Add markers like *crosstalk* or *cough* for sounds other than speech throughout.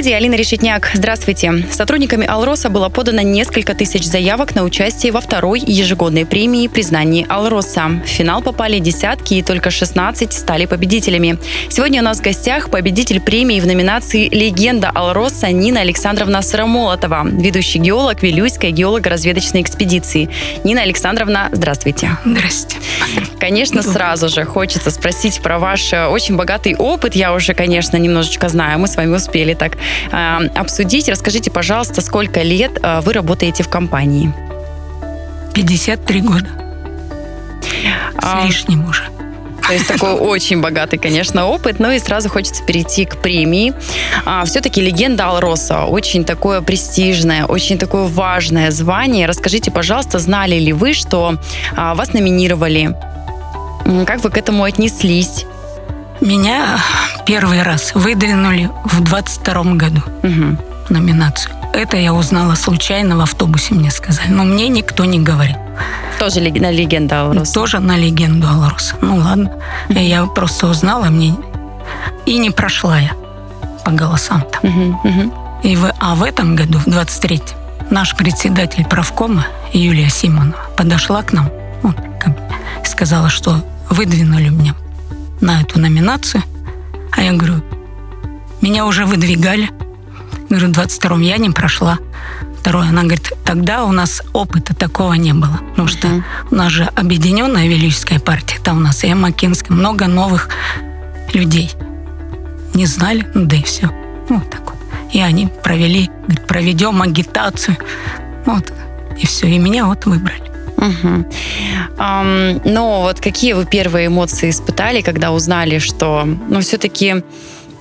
студии Алина Решетняк. Здравствуйте. Сотрудниками Алроса было подано несколько тысяч заявок на участие во второй ежегодной премии признании Алроса. В финал попали десятки и только 16 стали победителями. Сегодня у нас в гостях победитель премии в номинации «Легенда Алроса» Нина Александровна Сыромолотова, ведущий геолог Вилюйской геолого-разведочной экспедиции. Нина Александровна, здравствуйте. Здрасте. Конечно, сразу же хочется спросить про ваш э, очень богатый опыт. Я уже, конечно, немножечко знаю. Мы с вами успели так Э, обсудить. Расскажите, пожалуйста, сколько лет э, вы работаете в компании? 53 года. С а, лишним уже. То есть такой *laughs* очень богатый, конечно, опыт. Ну и сразу хочется перейти к премии. А, все-таки легенда Алроса. Очень такое престижное, очень такое важное звание. Расскажите, пожалуйста, знали ли вы, что а, вас номинировали? Как вы к этому отнеслись? Меня первый раз выдвинули в 22 году угу. номинацию. Это я узнала случайно в автобусе, мне сказали. Но мне никто не говорил. Тоже на легенду Алроса? Тоже на легенду Алроса. Ну ладно. Угу. Я просто узнала, мне и не прошла я по голосам там. Угу, угу. И в, а в этом году, в 23 наш председатель правкома Юлия Симонова подошла к нам вот, сказала, что выдвинули меня на эту номинацию. Я говорю, меня уже выдвигали. Говорю, в 22-м я не прошла. Второе, она говорит, тогда у нас опыта такого не было. Потому что у нас же объединенная Велическая партия, там у нас и Макинская, много новых людей. Не знали, ну да и все. Вот так вот. И они провели, говорит, проведем агитацию. Вот, и все. И меня вот выбрали. Угу. Um, но вот какие вы первые эмоции испытали, когда узнали, что, ну, все-таки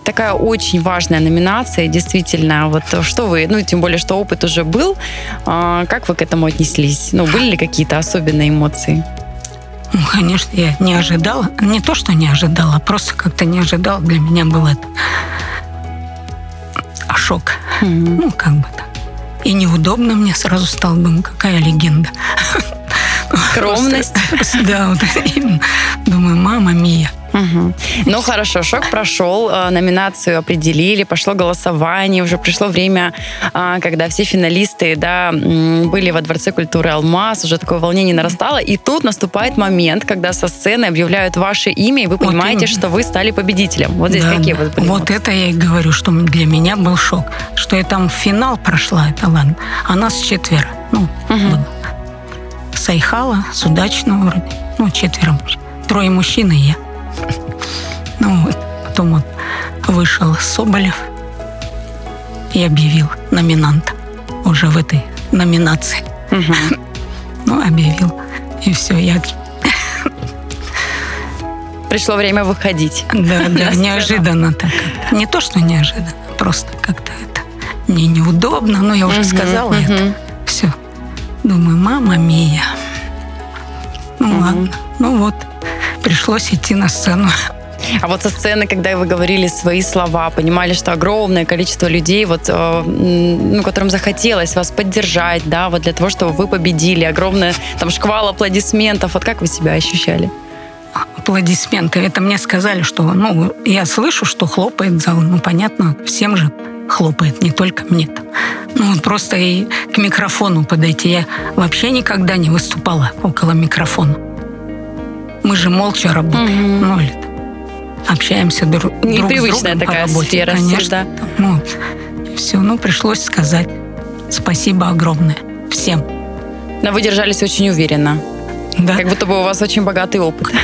такая очень важная номинация, действительно, вот что вы, ну, тем более, что опыт уже был, а, как вы к этому отнеслись? Ну, были ли какие-то особенные эмоции? Ну, конечно, я не ожидала. Не то, что не ожидала, а просто как-то не ожидала. Для меня был это шок. Mm-hmm. Ну, как бы так. И неудобно мне сразу стало, думаю, какая легенда. Скромность. Да, вот думаю, мама мия. Угу. Ну хорошо, шок прошел, э, номинацию определили, пошло голосование, уже пришло время, а, когда все финалисты да, были во Дворце культуры «Алмаз», уже такое волнение нарастало, и тут наступает момент, когда со сцены объявляют ваше имя, и вы понимаете, вот что вы стали победителем. Вот здесь да, какие вот были Вот это я и говорю, что для меня был шок, что я там в финал прошла, это ладно, а нас четверо. Ну, угу. Сайхала, Судачного вроде, ну, четверо, трое мужчин и я. Ну вот, потом он вышел Соболев и объявил номинанта уже в этой номинации. Угу. *laughs* Ну, объявил. И все, я... Пришло время выходить. Да, да, *laughs* неожиданно так. Не то, что неожиданно, просто как-то это мне неудобно, но я уже сказала это. Все. Думаю, мама мия. Ну ладно. Ну вот, пришлось идти на сцену. А вот со сцены, когда вы говорили свои слова, понимали, что огромное количество людей, вот, э, ну, которым захотелось вас поддержать, да, вот для того, чтобы вы победили, огромное там шквал аплодисментов, вот как вы себя ощущали? Аплодисменты. Это мне сказали, что, ну, я слышу, что хлопает зал, ну, понятно, всем же хлопает, не только мне там. Ну, вот просто и к микрофону подойти. Я вообще никогда не выступала около микрофона. Мы же молча работаем. Угу. Ну, или общаемся друг, друг с другом такая по работе. сфера, конечно. Да. Ну, все, ну, пришлось сказать спасибо огромное всем. Но вы держались очень уверенно. Да. Как будто бы у вас очень богатый опыт. *laughs*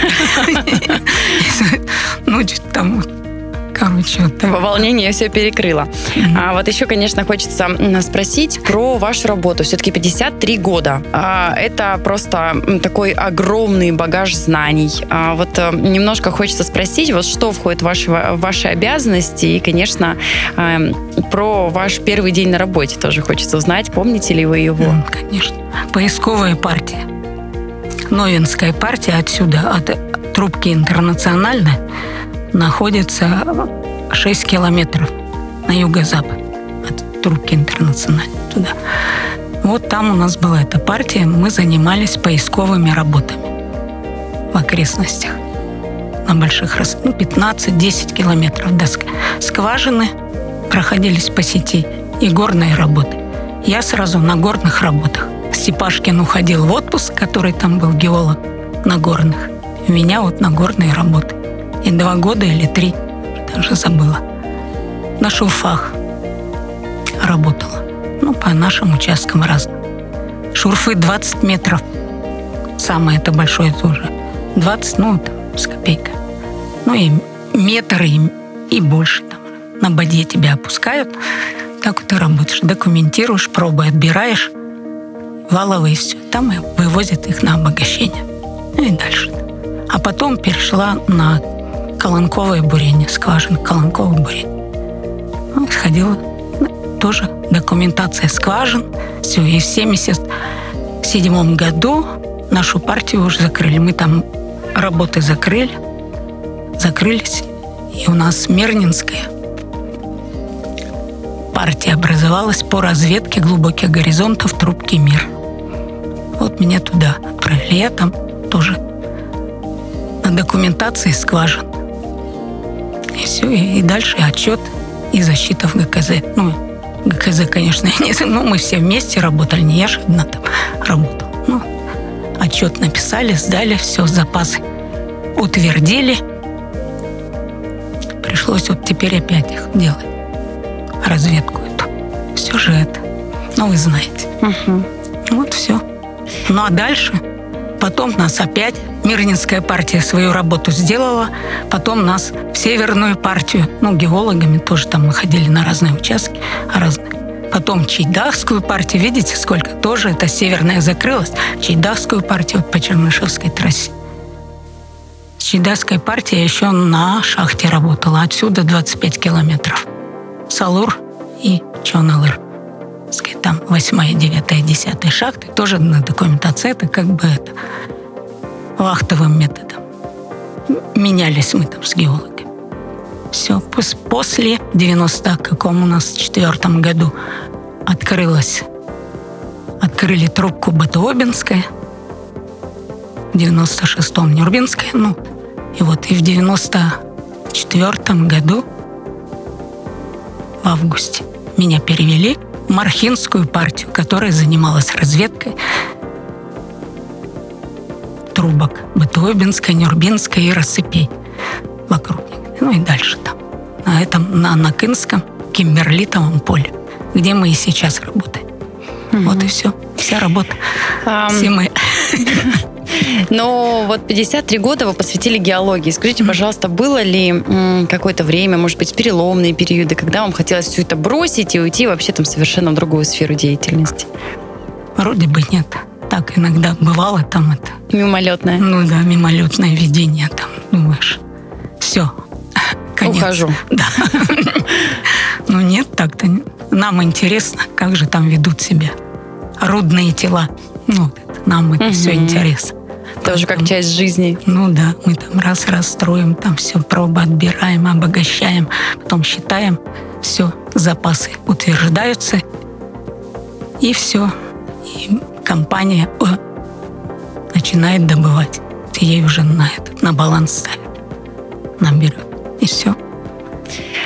Ну, там короче. Так. Волнение все перекрыло. Mm-hmm. А вот еще, конечно, хочется спросить про вашу работу. Все-таки 53 года. А, это просто такой огромный багаж знаний. А вот э, немножко хочется спросить, вот что входит в ваши, в ваши обязанности и, конечно, эм, про ваш первый день на работе тоже хочется узнать. Помните ли вы его? Mm, конечно. Поисковая партия. Новинская партия отсюда, от трубки интернациональной находится 6 километров на юго-запад от трубки интернациональной туда. Вот там у нас была эта партия, мы занимались поисковыми работами в окрестностях на больших раз, ну, 15-10 километров до скважины проходились по сети и горные работы. Я сразу на горных работах. Степашкин уходил в отпуск, который там был геолог на горных. Меня вот на горные работы. И два года или три, даже забыла. На шурфах работала. Ну, по нашим участкам разным. Шурфы 20 метров. Самое это большое тоже. 20, ну, там, с копейкой. Ну, и метр, и, и больше там. На боде тебя опускают. Так вот ты работаешь. Документируешь, пробы отбираешь. Валовые все. Там и вывозят их на обогащение. Ну и дальше. А потом перешла на колонковое бурение, скважина колонковое бурение. Ну, сходила тоже документация скважин. Все, и в 77 году нашу партию уже закрыли. Мы там работы закрыли, закрылись. И у нас Мернинская партия образовалась по разведке глубоких горизонтов трубки «Мир». Вот меня туда отправили. Я там тоже на документации скважин. И все, и, дальше отчет и защита в ГКЗ. Ну, ГКЗ, конечно, *laughs* не, ну, мы все вместе работали, не я же одна там работала. Ну, отчет написали, сдали, все, запасы утвердили. Пришлось вот теперь опять их делать. Разведку эту. Сюжет. Ну, вы знаете. Угу. Вот все. Ну, а дальше Потом нас опять Мирнинская партия свою работу сделала. Потом нас в Северную партию, ну, геологами тоже там мы ходили на разные участки, разные. Потом Чайдахскую партию, видите, сколько тоже это Северная закрылась. Чайдахскую партию по Чернышевской трассе. Чайдахская партия еще на шахте работала. Отсюда 25 километров. Салур и Чоналыр там 8, 9, 10 шахты, тоже на документации, это как бы это вахтовым методом. Менялись мы там с геологами. Все, после 90 каком у нас в четвертом году открылась, открыли трубку Батуобинская, в 96-м Нюрбинская, ну, и вот и в 94 году в августе меня перевели Мархинскую партию, которая занималась разведкой трубок Бытуобинской, Нюрбинской и рассыпей вокруг Ну и дальше там. На этом, на Накинском, Кимберлитовом поле, где мы и сейчас работаем. Угу. Вот и все. Вся работа. Um... Все мы. *laughs* Но вот 53 года вы посвятили геологии. Скажите, пожалуйста, было ли какое-то время, может быть, переломные периоды, когда вам хотелось все это бросить и уйти вообще там совершенно в другую сферу деятельности? Вроде бы нет. Так иногда бывало там это. Мимолетное. Ну да, мимолетное видение там. Думаешь, все, конец. Ухожу. Да. *laughs* Ну нет, так-то нам интересно, как же там ведут себя рудные тела. Ну, нам это все интересно. Тоже как часть жизни. Ну да, мы там раз-раз строим, там все пробы отбираем, обогащаем, потом считаем, все, запасы утверждаются, и все. И компания о, начинает добывать. Ей уже на этот, на баланс ставит, нам берет. И все.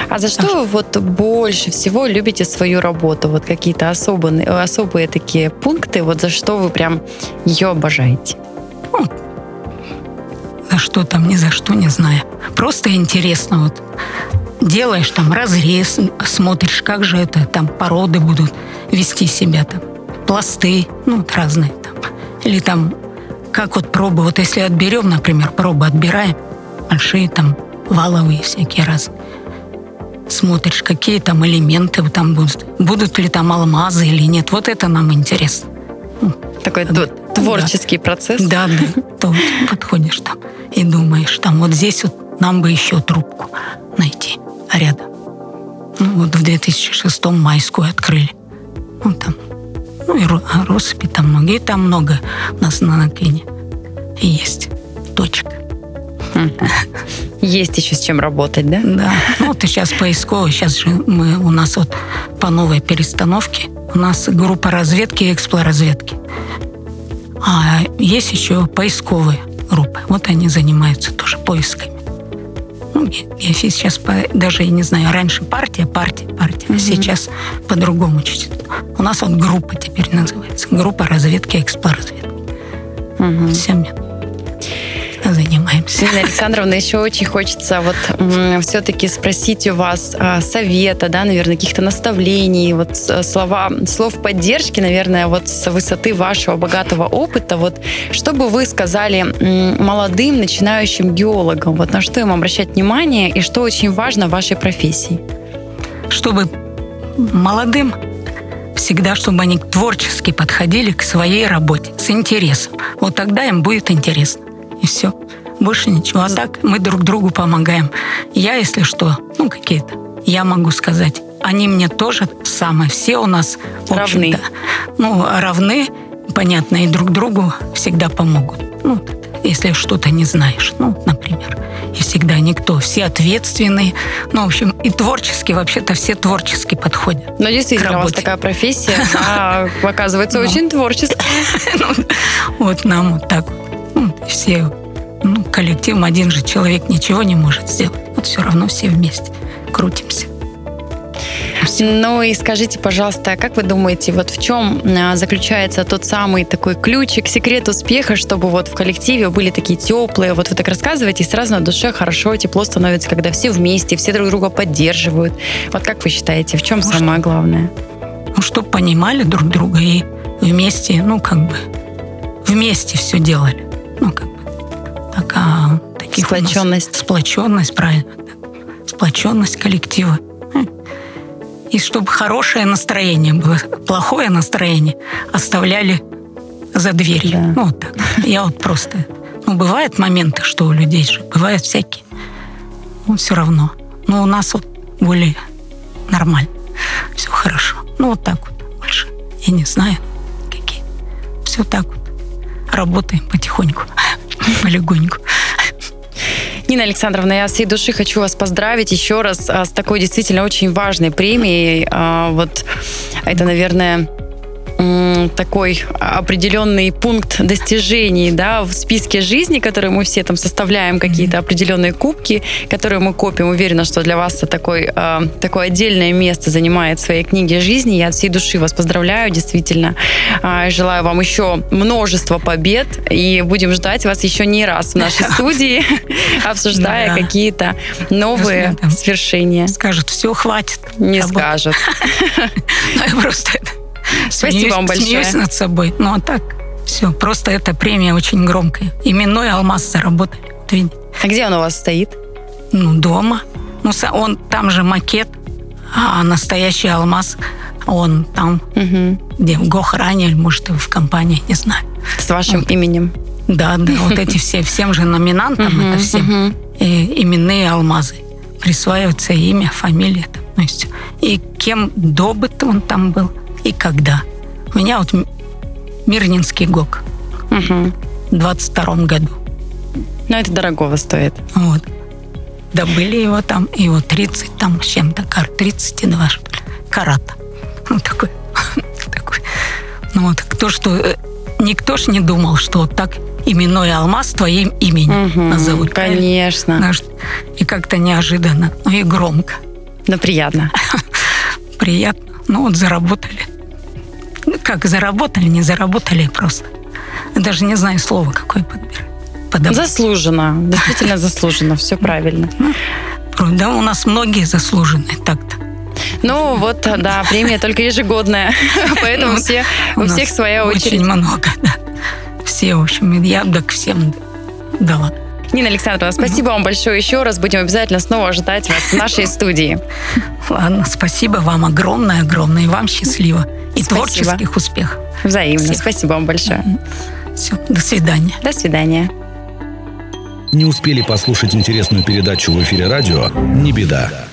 А за что вы вот больше всего любите свою работу? Вот какие-то особые, особые такие пункты, вот за что вы прям ее обожаете? Ну, за что там, ни за что, не знаю. Просто интересно вот. Делаешь там разрез, смотришь, как же это там породы будут вести себя там. Пласты, ну, вот разные там. Или там, как вот пробы, вот если отберем, например, пробы отбираем, большие там, валовые всякие разные смотришь, какие там элементы там будут, будут ли там алмазы или нет. Вот это нам интересно. Такой да, творческий да. процесс. Да, да. То подходишь там и думаешь, там вот здесь вот нам бы еще трубку найти рядом. Ну, вот в 2006 майскую открыли. Ну, там, ну и а россыпи там многие, там много у нас на Накине есть точек. Есть еще с чем работать, да? Да. Ну, вот и сейчас поисковый. Сейчас же мы у нас вот по новой перестановке У нас группа разведки и эксплоразведки. А есть еще поисковые группы. Вот они занимаются тоже поисками. Ну, я, сейчас по, даже я не знаю, раньше партия, партия, партия, mm-hmm. а сейчас по-другому чуть-чуть. У нас вот группа теперь называется. Группа разведки и эксплоразведки. Mm-hmm. Все, занимаемся. Нина Александровна, еще очень хочется вот все-таки спросить у вас а, совета, да, наверное, каких-то наставлений, вот слова, слов поддержки, наверное, вот с высоты вашего богатого опыта, вот что бы вы сказали молодым начинающим геологам, вот на что им обращать внимание и что очень важно в вашей профессии? Чтобы молодым всегда, чтобы они творчески подходили к своей работе с интересом. Вот тогда им будет интересно. И все. Больше ничего. А так мы друг другу помогаем. Я, если что, ну, какие-то, я могу сказать, они мне тоже самое. Все у нас равны. Ну, равны, понятно, и друг другу всегда помогут. Ну, если что-то не знаешь, ну, например. И всегда никто, все ответственные. Ну, в общем, и творчески, вообще-то все творчески подходят. Но действительно, у вас такая профессия, *laughs* оказывается, очень творческая. *laughs* Ну, вот нам вот так вот ну, все ну, коллективом один же человек ничего не может сделать. Вот все равно все вместе крутимся. Ну и скажите, пожалуйста, как вы думаете, вот в чем а, заключается тот самый такой ключик, секрет успеха, чтобы вот в коллективе были такие теплые, вот вы так рассказываете, и сразу на душе хорошо, тепло становится, когда все вместе, все друг друга поддерживают. Вот как вы считаете, в чем ну, самое что, главное? Ну, чтобы понимали друг друга и вместе, ну, как бы, вместе все делали ну, как такая... Таких сплоченность. Сплоченность, правильно. Сплоченность коллектива. И чтобы хорошее настроение было, плохое настроение оставляли за дверью. Да. Ну, вот так. Я вот просто... Ну, бывают моменты, что у людей же, бывают всякие. Ну, все равно. Но у нас вот более нормально. Все хорошо. Ну, вот так вот больше. Я не знаю, какие. Все так вот работаем потихоньку, *laughs* полегоньку. Нина Александровна, я всей души хочу вас поздравить еще раз а, с такой действительно очень важной премией. А, вот это, наверное, такой определенный пункт достижений да, в списке жизни, который мы все там составляем, какие-то определенные кубки, которые мы копим. Уверена, что для вас это такой, э, такое отдельное место занимает в своей книге жизни. Я от всей души вас поздравляю, действительно. Э, желаю вам еще множество побед и будем ждать вас еще не раз в нашей *laughs* студии, *laughs* обсуждая какие-то новые свершения. Скажут, все, хватит. Не скажут. *laughs* Ну, просто Спасибо вам большое. Смеюсь над собой. Ну, а так, все. Просто эта премия очень громкая. Именной алмаз заработали. Вот видите. А где он у вас стоит? Ну, дома. Ну, он там же макет, а настоящий алмаз он там, угу. где в Гохране, или, может, в компании, не знаю. С вашим вот. именем? Да, да, вот эти все, всем же номинантам, это всем именные алмазы. Присваивается имя, фамилия. То есть, и кем добыт он там был, и когда. У меня вот Мирнинский ГОК угу. в 22 году. Но это дорогого стоит. Вот. Добыли его там, его 30 там с чем-то, кар, 32 что ли, карата. Ну, такой, *laughs* такой. Ну, вот, кто что, э, никто ж не думал, что вот так именной алмаз твоим именем угу, назовут. Конечно. И как-то неожиданно, ну и громко. Но приятно. *laughs* Приятно. Ну вот заработали. Ну как заработали, не заработали просто. Даже не знаю слова, какое подбирать. Заслуженно, *laughs* действительно заслуженно, все правильно. Ну, да, у нас многие заслуженные так-то. Ну вот, да, премия только ежегодная, *laughs* поэтому все, у всех своя очередь. Очень много, да. Все, в общем, я так всем дала. Нина Александровна, спасибо вам большое еще раз. Будем обязательно снова ожидать вас в нашей *laughs* студии. Ладно, спасибо вам огромное-огромное. И вам счастливо. И спасибо. творческих успехов. Взаимно. Всех. Спасибо вам большое. Все, до свидания. До свидания. Не успели послушать интересную передачу в эфире радио? Не беда.